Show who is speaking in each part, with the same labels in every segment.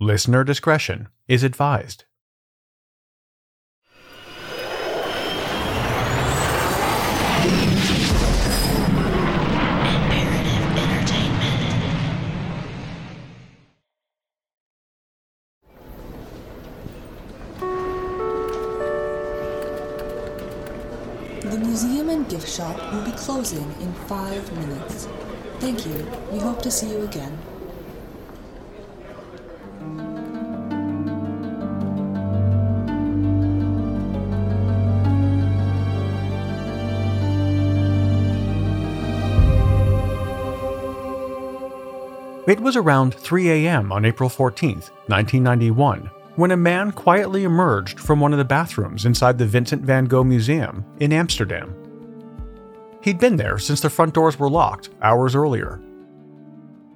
Speaker 1: Listener discretion is advised.
Speaker 2: The museum and gift shop will be closing in five minutes. Thank you. We hope to see you again.
Speaker 1: It was around 3 a.m. on April 14, 1991, when a man quietly emerged from one of the bathrooms inside the Vincent van Gogh Museum in Amsterdam. He'd been there since the front doors were locked hours earlier.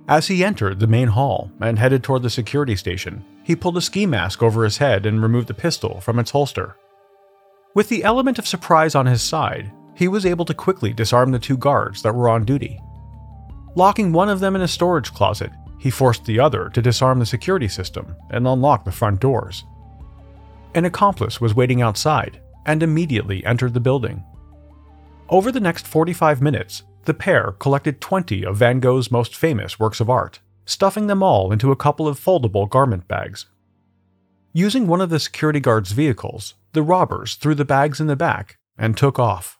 Speaker 1: As he entered the main hall and headed toward the security station, he pulled a ski mask over his head and removed the pistol from its holster. With the element of surprise on his side, he was able to quickly disarm the two guards that were on duty. Locking one of them in a storage closet, he forced the other to disarm the security system and unlock the front doors. An accomplice was waiting outside and immediately entered the building. Over the next 45 minutes, the pair collected 20 of Van Gogh's most famous works of art, stuffing them all into a couple of foldable garment bags. Using one of the security guards' vehicles, the robbers threw the bags in the back and took off.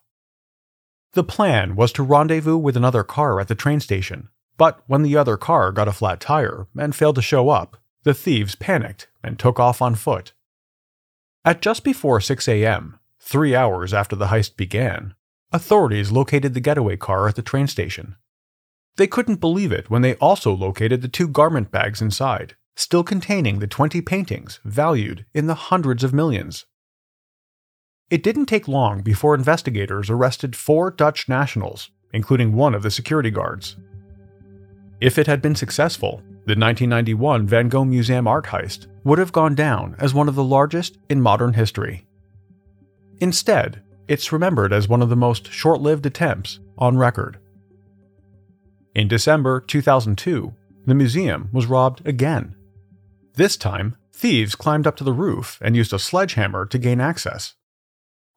Speaker 1: The plan was to rendezvous with another car at the train station, but when the other car got a flat tire and failed to show up, the thieves panicked and took off on foot. At just before 6 a.m., three hours after the heist began, authorities located the getaway car at the train station. They couldn't believe it when they also located the two garment bags inside, still containing the 20 paintings valued in the hundreds of millions. It didn't take long before investigators arrested four Dutch nationals, including one of the security guards. If it had been successful, the 1991 Van Gogh Museum art heist would have gone down as one of the largest in modern history. Instead, it's remembered as one of the most short lived attempts on record. In December 2002, the museum was robbed again. This time, thieves climbed up to the roof and used a sledgehammer to gain access.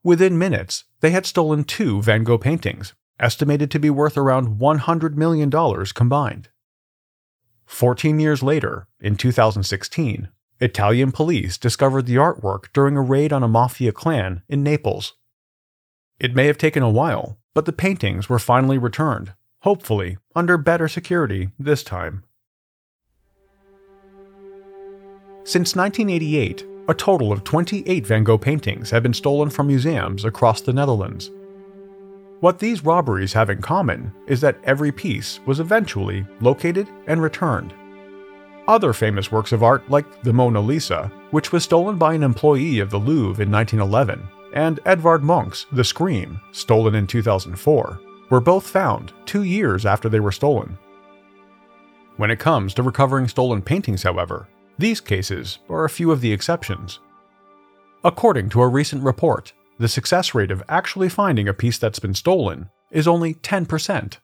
Speaker 1: Within minutes, they had stolen two Van Gogh paintings, estimated to be worth around $100 million combined. Fourteen years later, in 2016, Italian police discovered the artwork during a raid on a mafia clan in Naples. It may have taken a while, but the paintings were finally returned, hopefully under better security this time. Since 1988, a total of 28 Van Gogh paintings have been stolen from museums across the Netherlands. What these robberies have in common is that every piece was eventually located and returned. Other famous works of art, like the Mona Lisa, which was stolen by an employee of the Louvre in 1911, and Edvard Munch's The Scream, stolen in 2004, were both found two years after they were stolen. When it comes to recovering stolen paintings, however, these cases are a few of the exceptions. According to a recent report, the success rate of actually finding a piece that's been stolen is only 10%.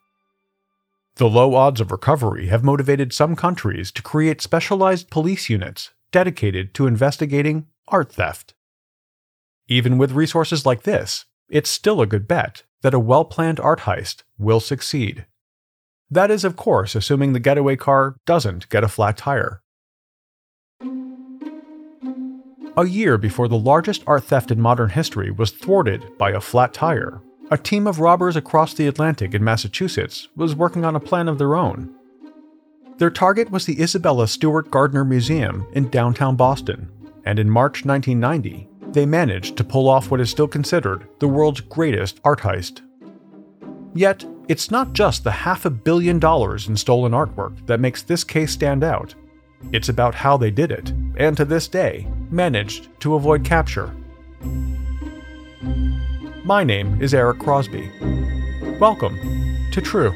Speaker 1: The low odds of recovery have motivated some countries to create specialized police units dedicated to investigating art theft. Even with resources like this, it's still a good bet that a well planned art heist will succeed. That is, of course, assuming the getaway car doesn't get a flat tire. A year before the largest art theft in modern history was thwarted by a flat tire, a team of robbers across the Atlantic in Massachusetts was working on a plan of their own. Their target was the Isabella Stewart Gardner Museum in downtown Boston, and in March 1990, they managed to pull off what is still considered the world's greatest art heist. Yet, it's not just the half a billion dollars in stolen artwork that makes this case stand out. It's about how they did it, and to this day, managed to avoid capture. My name is Eric Crosby. Welcome to True.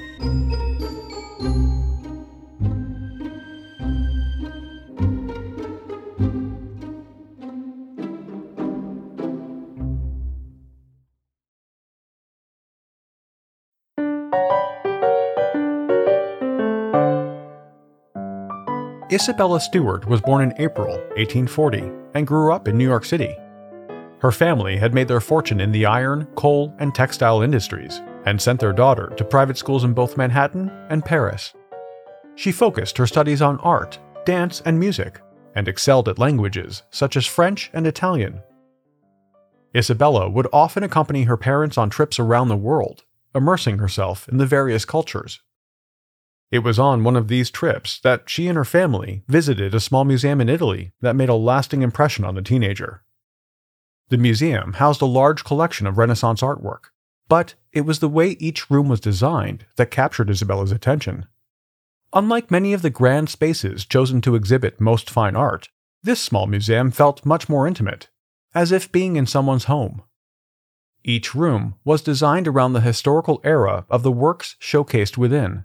Speaker 1: Isabella Stewart was born in April 1840 and grew up in New York City. Her family had made their fortune in the iron, coal, and textile industries and sent their daughter to private schools in both Manhattan and Paris. She focused her studies on art, dance, and music, and excelled at languages such as French and Italian. Isabella would often accompany her parents on trips around the world, immersing herself in the various cultures. It was on one of these trips that she and her family visited a small museum in Italy that made a lasting impression on the teenager. The museum housed a large collection of Renaissance artwork, but it was the way each room was designed that captured Isabella's attention. Unlike many of the grand spaces chosen to exhibit most fine art, this small museum felt much more intimate, as if being in someone's home. Each room was designed around the historical era of the works showcased within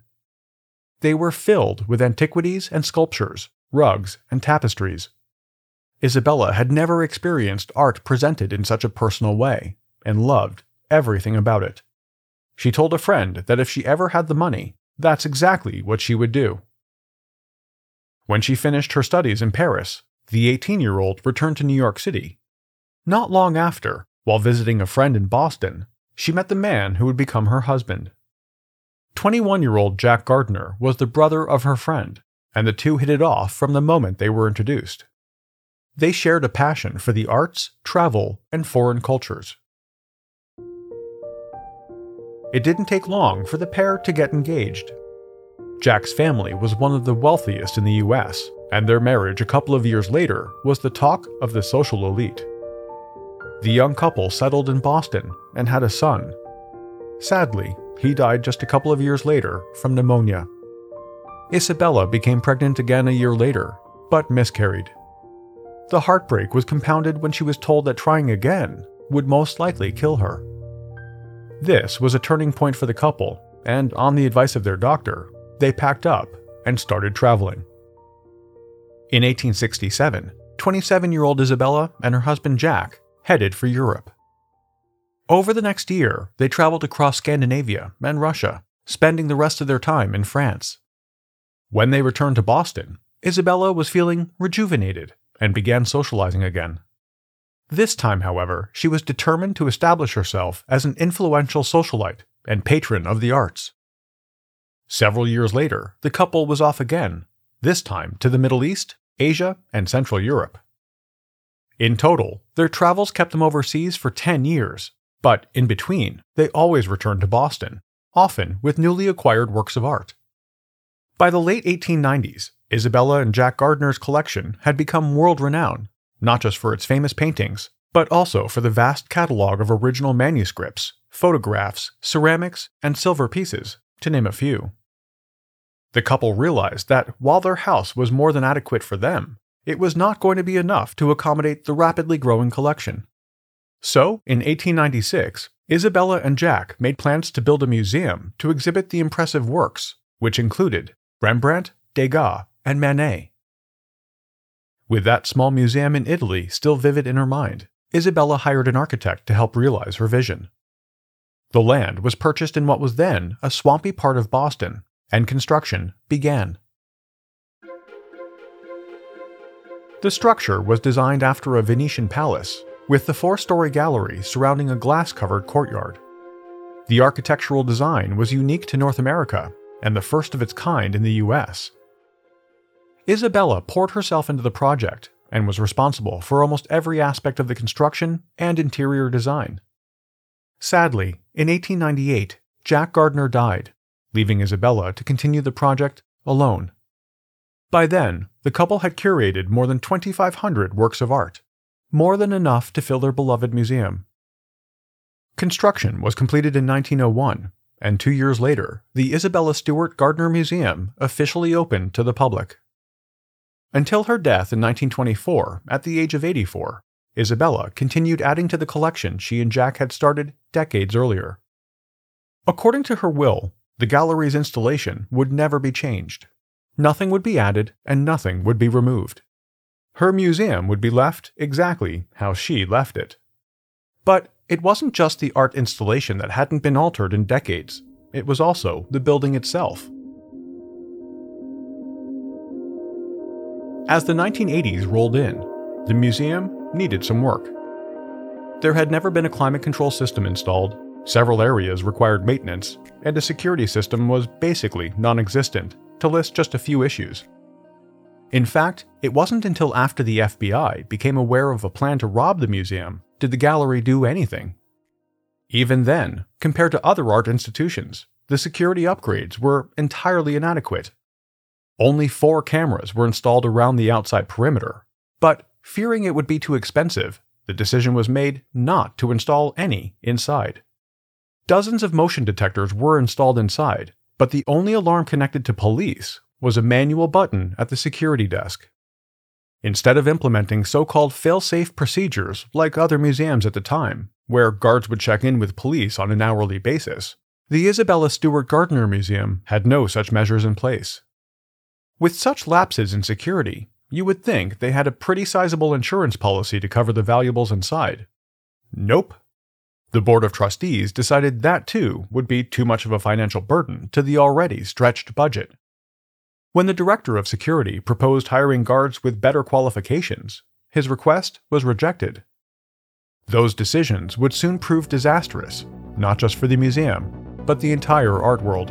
Speaker 1: they were filled with antiquities and sculptures, rugs, and tapestries. Isabella had never experienced art presented in such a personal way, and loved everything about it. She told a friend that if she ever had the money, that's exactly what she would do. When she finished her studies in Paris, the 18 year old returned to New York City. Not long after, while visiting a friend in Boston, she met the man who would become her husband. 21 year old Jack Gardner was the brother of her friend, and the two hit it off from the moment they were introduced. They shared a passion for the arts, travel, and foreign cultures. It didn't take long for the pair to get engaged. Jack's family was one of the wealthiest in the US, and their marriage a couple of years later was the talk of the social elite. The young couple settled in Boston and had a son. Sadly, he died just a couple of years later from pneumonia. Isabella became pregnant again a year later, but miscarried. The heartbreak was compounded when she was told that trying again would most likely kill her. This was a turning point for the couple, and on the advice of their doctor, they packed up and started traveling. In 1867, 27 year old Isabella and her husband Jack headed for Europe. Over the next year, they traveled across Scandinavia and Russia, spending the rest of their time in France. When they returned to Boston, Isabella was feeling rejuvenated and began socializing again. This time, however, she was determined to establish herself as an influential socialite and patron of the arts. Several years later, the couple was off again, this time to the Middle East, Asia, and Central Europe. In total, their travels kept them overseas for 10 years, but in between, they always returned to Boston, often with newly acquired works of art. By the late 1890s, Isabella and Jack Gardner's collection had become world renowned, not just for its famous paintings, but also for the vast catalog of original manuscripts, photographs, ceramics, and silver pieces, to name a few. The couple realized that while their house was more than adequate for them, it was not going to be enough to accommodate the rapidly growing collection. So, in 1896, Isabella and Jack made plans to build a museum to exhibit the impressive works, which included Rembrandt, Degas, and Manet. With that small museum in Italy still vivid in her mind, Isabella hired an architect to help realize her vision. The land was purchased in what was then a swampy part of Boston, and construction began. The structure was designed after a Venetian palace with the four story gallery surrounding a glass covered courtyard. The architectural design was unique to North America and the first of its kind in the US. Isabella poured herself into the project and was responsible for almost every aspect of the construction and interior design. Sadly, in 1898, Jack Gardner died, leaving Isabella to continue the project alone. By then, the couple had curated more than 2,500 works of art more than enough to fill their beloved museum. Construction was completed in 1901, and two years later, the Isabella Stewart Gardner Museum officially opened to the public. Until her death in 1924, at the age of 84, Isabella continued adding to the collection she and Jack had started decades earlier. According to her will, the gallery's installation would never be changed. Nothing would be added and nothing would be removed. Her museum would be left exactly how she left it. But it wasn't just the art installation that hadn't been altered in decades, it was also the building itself. As the 1980s rolled in, the museum needed some work. There had never been a climate control system installed, several areas required maintenance, and a security system was basically non existent, to list just a few issues. In fact, it wasn't until after the FBI became aware of a plan to rob the museum did the gallery do anything. Even then, compared to other art institutions, the security upgrades were entirely inadequate. Only four cameras were installed around the outside perimeter, but fearing it would be too expensive, the decision was made not to install any inside. Dozens of motion detectors were installed inside, but the only alarm connected to police was a manual button at the security desk. Instead of implementing so called fail safe procedures like other museums at the time, where guards would check in with police on an hourly basis, the Isabella Stewart Gardner Museum had no such measures in place. With such lapses in security, you would think they had a pretty sizable insurance policy to cover the valuables inside. Nope. The Board of Trustees decided that too would be too much of a financial burden to the already stretched budget. When the director of security proposed hiring guards with better qualifications, his request was rejected. Those decisions would soon prove disastrous, not just for the museum, but the entire art world.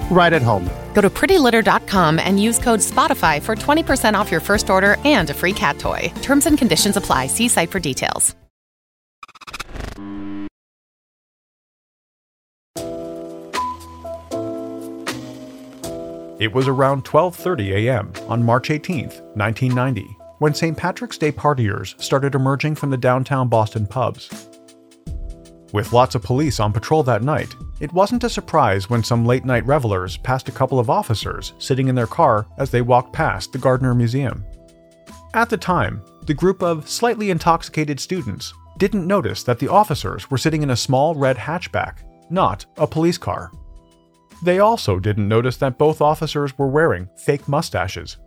Speaker 3: right at home.
Speaker 4: Go to prettylitter.com and use code SPOTIFY for 20% off your first order and a free cat toy. Terms and conditions apply. See site for details.
Speaker 1: It was around 12:30 a.m. on March 18, 1990, when St. Patrick's Day partiers started emerging from the downtown Boston pubs. With lots of police on patrol that night, it wasn't a surprise when some late-night revelers passed a couple of officers sitting in their car as they walked past the Gardner Museum. At the time, the group of slightly intoxicated students didn't notice that the officers were sitting in a small red hatchback, not a police car. They also didn't notice that both officers were wearing fake mustaches.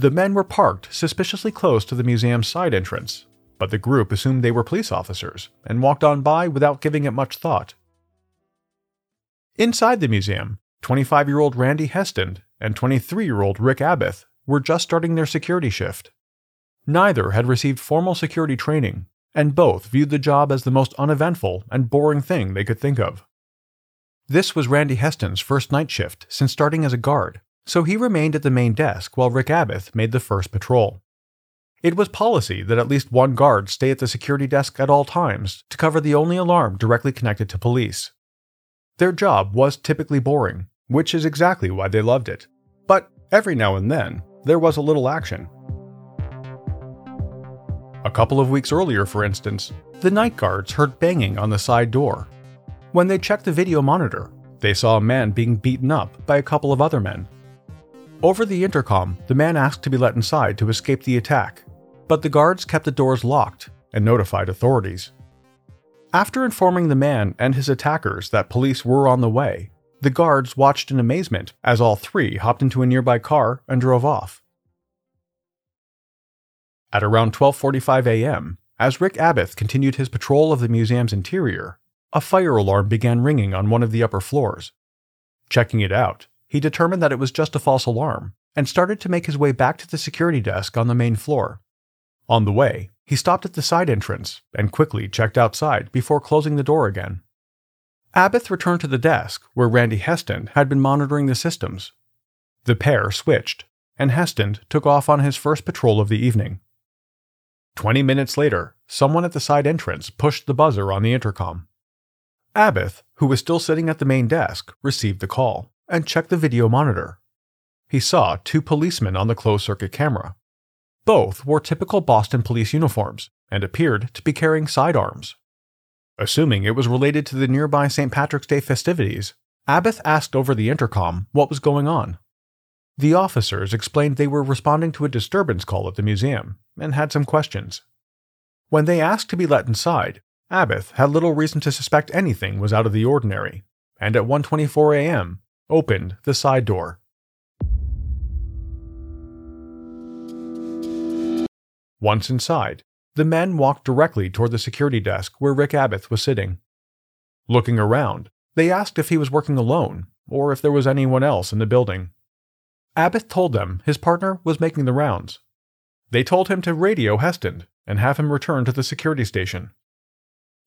Speaker 1: The men were parked suspiciously close to the museum's side entrance, but the group assumed they were police officers and walked on by without giving it much thought. Inside the museum, 25 year old Randy Heston and 23 year old Rick Abbott were just starting their security shift. Neither had received formal security training, and both viewed the job as the most uneventful and boring thing they could think of. This was Randy Heston's first night shift since starting as a guard, so he remained at the main desk while Rick Abbott made the first patrol. It was policy that at least one guard stay at the security desk at all times to cover the only alarm directly connected to police. Their job was typically boring, which is exactly why they loved it. But every now and then, there was a little action. A couple of weeks earlier, for instance, the night guards heard banging on the side door when they checked the video monitor, they saw a man being beaten up by a couple of other men. Over the intercom, the man asked to be let inside to escape the attack, but the guards kept the doors locked and notified authorities. After informing the man and his attackers that police were on the way, the guards watched in amazement as all three hopped into a nearby car and drove off. At around 12:45 a.m., as Rick Abbott continued his patrol of the museum's interior, a fire alarm began ringing on one of the upper floors. Checking it out, he determined that it was just a false alarm and started to make his way back to the security desk on the main floor. On the way, he stopped at the side entrance and quickly checked outside before closing the door again. Abbott returned to the desk where Randy Heston had been monitoring the systems. The pair switched, and Heston took off on his first patrol of the evening. Twenty minutes later, someone at the side entrance pushed the buzzer on the intercom. Abbott, who was still sitting at the main desk, received the call and checked the video monitor. He saw two policemen on the closed circuit camera. Both wore typical Boston police uniforms and appeared to be carrying sidearms. Assuming it was related to the nearby St. Patrick's Day festivities, Abbott asked over the intercom what was going on. The officers explained they were responding to a disturbance call at the museum and had some questions. When they asked to be let inside, Abbott had little reason to suspect anything was out of the ordinary, and at 1:24 a.m. opened the side door. Once inside, the men walked directly toward the security desk where Rick Abbott was sitting. Looking around, they asked if he was working alone or if there was anyone else in the building. Abbott told them his partner was making the rounds. They told him to radio Heston and have him return to the security station.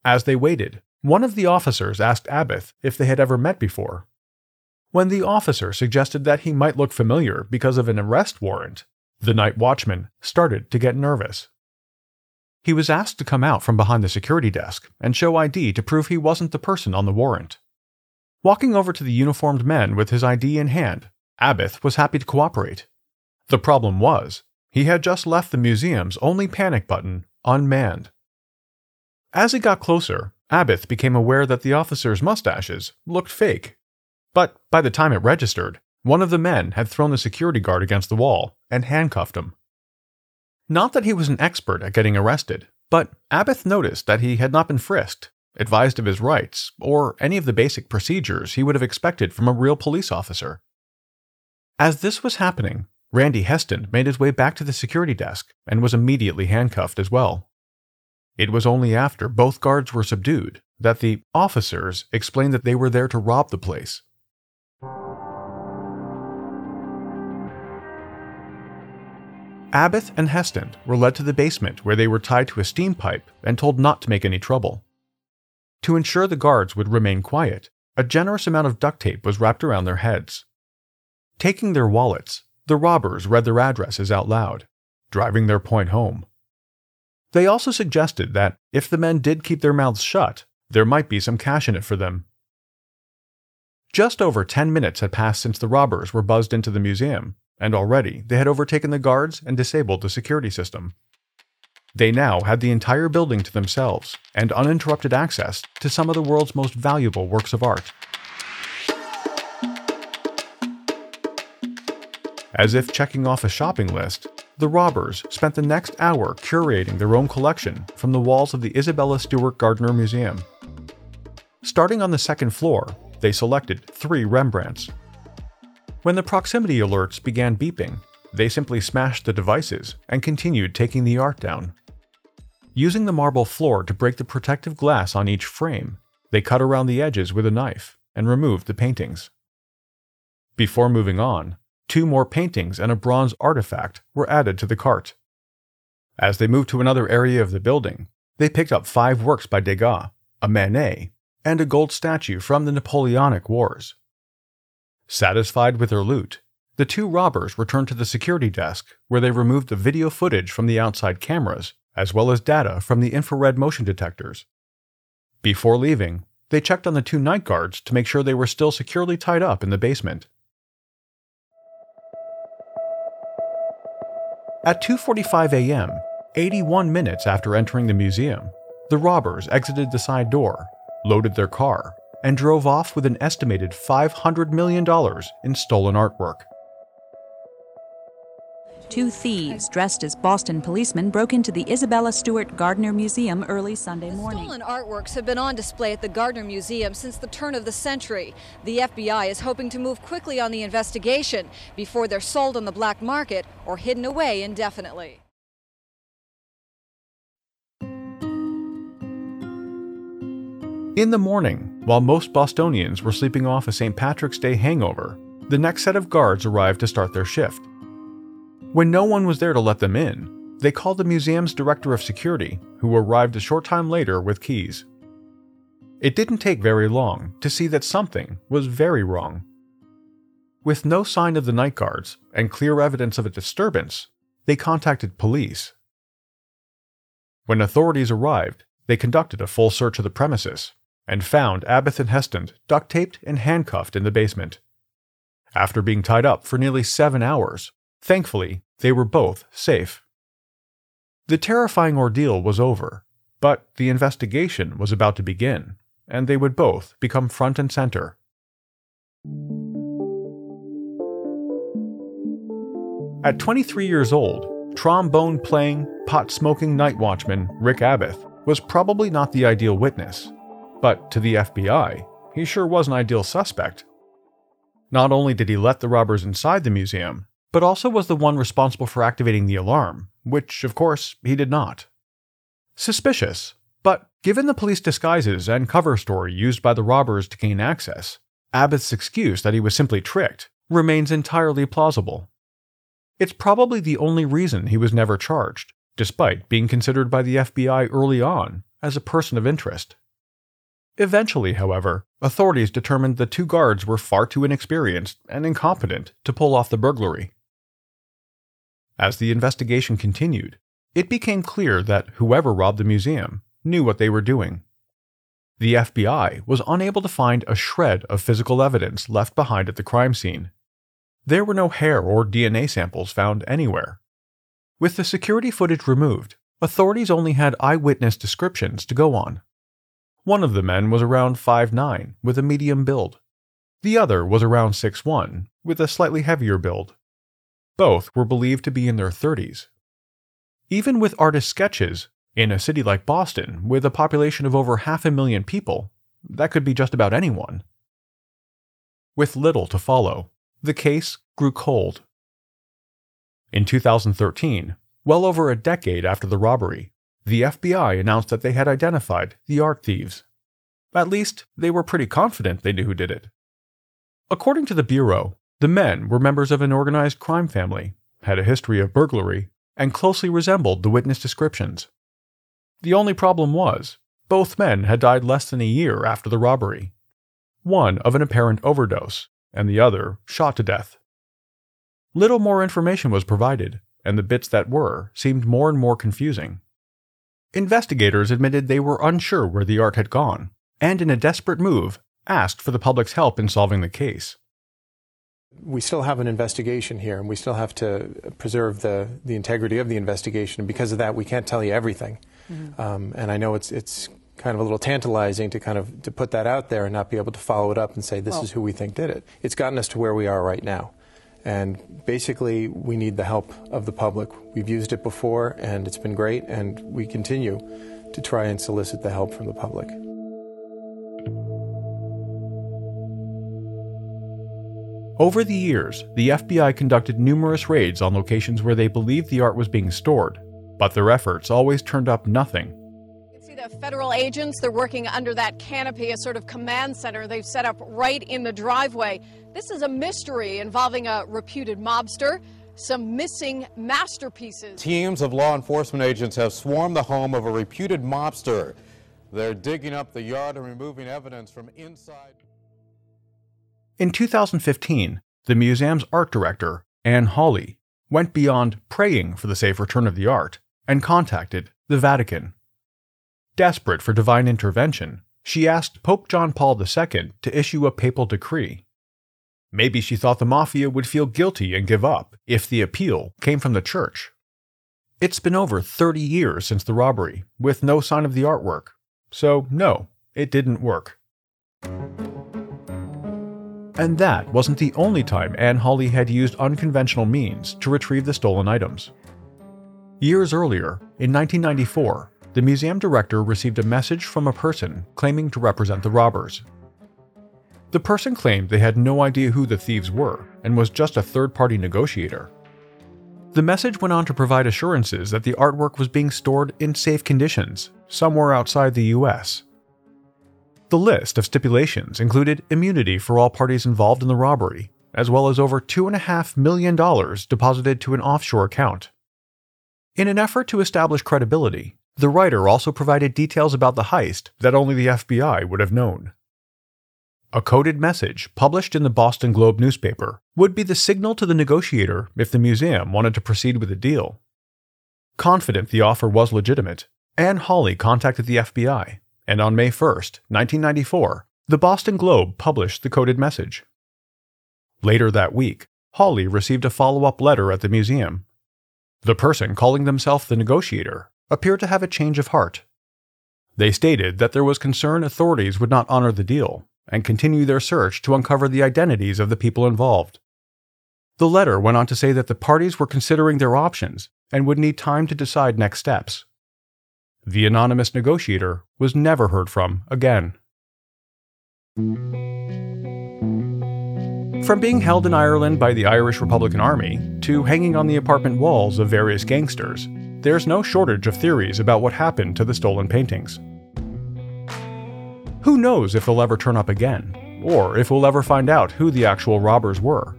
Speaker 1: As they waited, one of the officers asked Abbott if they had ever met before. When the officer suggested that he might look familiar because of an arrest warrant, the night watchman started to get nervous. He was asked to come out from behind the security desk and show ID to prove he wasn't the person on the warrant. Walking over to the uniformed men with his ID in hand, Abbott was happy to cooperate. The problem was, he had just left the museum's only panic button unmanned. As he got closer, Abbott became aware that the officer's mustaches looked fake. But by the time it registered, one of the men had thrown the security guard against the wall and handcuffed him. Not that he was an expert at getting arrested, but Abbott noticed that he had not been frisked, advised of his rights, or any of the basic procedures he would have expected from a real police officer. As this was happening, Randy Heston made his way back to the security desk and was immediately handcuffed as well. It was only after both guards were subdued that the officers explained that they were there to rob the place. Abbott and Heston were led to the basement where they were tied to a steam pipe and told not to make any trouble. To ensure the guards would remain quiet, a generous amount of duct tape was wrapped around their heads. Taking their wallets, the robbers read their addresses out loud, driving their point home. They also suggested that if the men did keep their mouths shut, there might be some cash in it for them. Just over 10 minutes had passed since the robbers were buzzed into the museum, and already they had overtaken the guards and disabled the security system. They now had the entire building to themselves and uninterrupted access to some of the world's most valuable works of art. As if checking off a shopping list, the robbers spent the next hour curating their own collection from the walls of the Isabella Stewart Gardner Museum. Starting on the second floor, they selected three Rembrandts, when the proximity alerts began beeping, they simply smashed the devices and continued taking the art down. Using the marble floor to break the protective glass on each frame, they cut around the edges with a knife and removed the paintings. Before moving on, two more paintings and a bronze artifact were added to the cart. As they moved to another area of the building, they picked up five works by Degas, a Manet, and a gold statue from the Napoleonic Wars. Satisfied with their loot, the two robbers returned to the security desk where they removed the video footage from the outside cameras as well as data from the infrared motion detectors. Before leaving, they checked on the two night guards to make sure they were still securely tied up in the basement. At 2:45 a.m., 81 minutes after entering the museum, the robbers exited the side door, loaded their car, and drove off with an estimated $500 million in stolen artwork.
Speaker 5: Two thieves dressed as Boston policemen broke into the Isabella Stewart Gardner Museum early Sunday morning.
Speaker 6: The Stolen artworks have been on display at the Gardner Museum since the turn of the century. The FBI is hoping to move quickly on the investigation before they're sold on the black market or hidden away indefinitely.
Speaker 1: In the morning, while most Bostonians were sleeping off a St. Patrick's Day hangover, the next set of guards arrived to start their shift. When no one was there to let them in, they called the museum's director of security, who arrived a short time later with keys. It didn't take very long to see that something was very wrong. With no sign of the night guards and clear evidence of a disturbance, they contacted police. When authorities arrived, they conducted a full search of the premises and found Abbott and Heston duct taped and handcuffed in the basement. After being tied up for nearly seven hours, Thankfully, they were both safe. The terrifying ordeal was over, but the investigation was about to begin, and they would both become front and center. At 23 years old, trombone playing, pot smoking night watchman Rick Abbott was probably not the ideal witness, but to the FBI, he sure was an ideal suspect. Not only did he let the robbers inside the museum, but also was the one responsible for activating the alarm, which, of course, he did not. Suspicious, but given the police disguises and cover story used by the robbers to gain access, Abbott's excuse that he was simply tricked remains entirely plausible. It's probably the only reason he was never charged, despite being considered by the FBI early on as a person of interest. Eventually, however, authorities determined the two guards were far too inexperienced and incompetent to pull off the burglary. As the investigation continued, it became clear that whoever robbed the museum knew what they were doing. The FBI was unable to find a shred of physical evidence left behind at the crime scene. There were no hair or DNA samples found anywhere. With the security footage removed, authorities only had eyewitness descriptions to go on. One of the men was around 5'9 with a medium build. The other was around 6'1 with a slightly heavier build. Both were believed to be in their 30s. Even with artist sketches, in a city like Boston, with a population of over half a million people, that could be just about anyone. With little to follow, the case grew cold. In 2013, well over a decade after the robbery, the FBI announced that they had identified the art thieves. At least, they were pretty confident they knew who did it. According to the Bureau, the men were members of an organized crime family, had a history of burglary, and closely resembled the witness descriptions. The only problem was, both men had died less than a year after the robbery. One of an apparent overdose, and the other shot to death. Little more information was provided, and the bits that were seemed more and more confusing. Investigators admitted they were unsure where the art had gone, and in a desperate move, asked for the public's help in solving the case
Speaker 7: we still have an investigation here, and we still have to preserve the, the integrity of the investigation. And because of that, we can't tell you everything. Mm-hmm. Um, and I know it's it's kind of a little tantalizing to kind of to put that out there and not be able to follow it up and say this well, is who we think did it. It's gotten us to where we are right now. And basically, we need the help of the public. We've used it before, and it's been great, and we continue to try and solicit the help from the public.
Speaker 1: Over the years, the FBI conducted numerous raids on locations where they believed the art was being stored, but their efforts always turned up nothing.
Speaker 8: You can the federal agents, they're working under that canopy, a sort of command center they've set up right in the driveway. This is a mystery involving a reputed mobster some missing masterpieces.
Speaker 9: Teams of law enforcement agents have swarmed the home of a reputed mobster. They're digging up the yard and removing evidence from inside.
Speaker 1: In 2015, the museum's art director, Anne Hawley, went beyond praying for the safe return of the art and contacted the Vatican. Desperate for divine intervention, she asked Pope John Paul II to issue a papal decree. Maybe she thought the mafia would feel guilty and give up if the appeal came from the church. It's been over 30 years since the robbery, with no sign of the artwork, so no, it didn't work. And that wasn't the only time Anne Hawley had used unconventional means to retrieve the stolen items. Years earlier, in 1994, the museum director received a message from a person claiming to represent the robbers. The person claimed they had no idea who the thieves were and was just a third party negotiator. The message went on to provide assurances that the artwork was being stored in safe conditions, somewhere outside the US. The list of stipulations included immunity for all parties involved in the robbery, as well as over $2.5 million deposited to an offshore account. In an effort to establish credibility, the writer also provided details about the heist that only the FBI would have known. A coded message published in the Boston Globe newspaper would be the signal to the negotiator if the museum wanted to proceed with the deal. Confident the offer was legitimate, Anne Hawley contacted the FBI and on May 1, 1994, the Boston Globe published the coded message. Later that week, Hawley received a follow up letter at the museum. The person calling themselves the negotiator appeared to have a change of heart. They stated that there was concern authorities would not honor the deal and continue their search to uncover the identities of the people involved. The letter went on to say that the parties were considering their options and would need time to decide next steps. The anonymous negotiator was never heard from again. From being held in Ireland by the Irish Republican Army to hanging on the apartment walls of various gangsters, there's no shortage of theories about what happened to the stolen paintings. Who knows if they'll ever turn up again, or if we'll ever find out who the actual robbers were.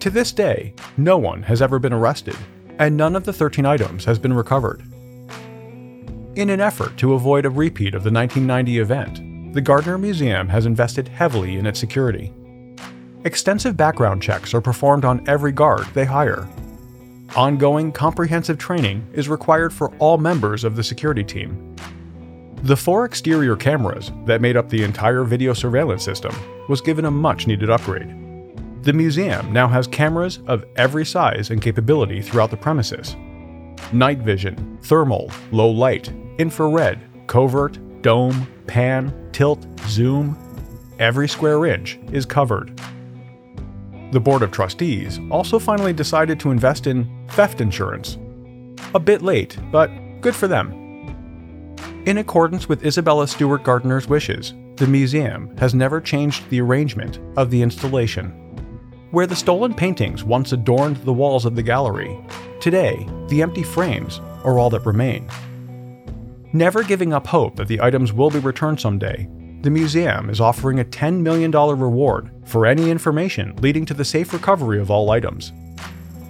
Speaker 1: To this day, no one has ever been arrested, and none of the 13 items has been recovered. In an effort to avoid a repeat of the 1990 event, the Gardner Museum has invested heavily in its security. Extensive background checks are performed on every guard they hire. Ongoing comprehensive training is required for all members of the security team. The four exterior cameras that made up the entire video surveillance system was given a much needed upgrade. The museum now has cameras of every size and capability throughout the premises, night vision, thermal, low light, infrared, covert, dome, pan, tilt, zoom. Every square inch is covered. The Board of Trustees also finally decided to invest in theft insurance. A bit late, but good for them. In accordance with Isabella Stewart Gardner's wishes, the museum has never changed the arrangement of the installation. Where the stolen paintings once adorned the walls of the gallery, today the empty frames are all that remain. Never giving up hope that the items will be returned someday, the museum is offering a $10 million reward for any information leading to the safe recovery of all items.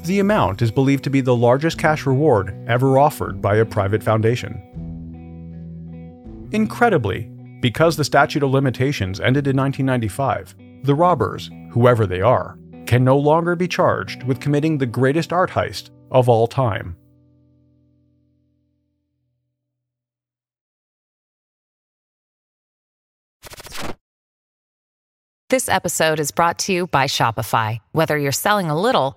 Speaker 1: The amount is believed to be the largest cash reward ever offered by a private foundation. Incredibly, because the statute of limitations ended in 1995, the robbers, whoever they are, can no longer be charged with committing the greatest art heist of all time.
Speaker 10: This episode is brought to you by Shopify. Whether you're selling a little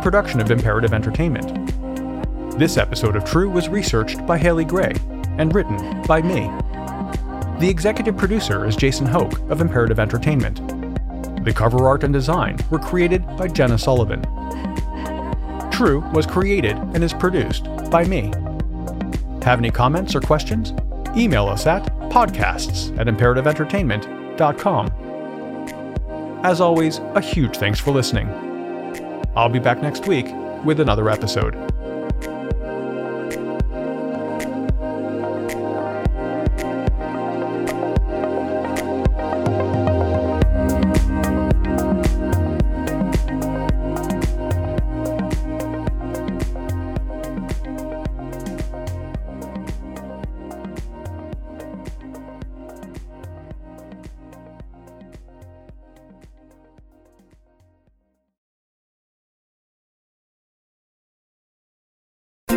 Speaker 1: Production of Imperative Entertainment. This episode of True was researched by Haley Gray and written by me. The executive producer is Jason Hoke of Imperative Entertainment. The cover art and design were created by Jenna Sullivan. True was created and is produced by me. Have any comments or questions? Email us at podcasts at imperativeentertainment.com. As always, a huge thanks for listening. I'll be back next week with another episode.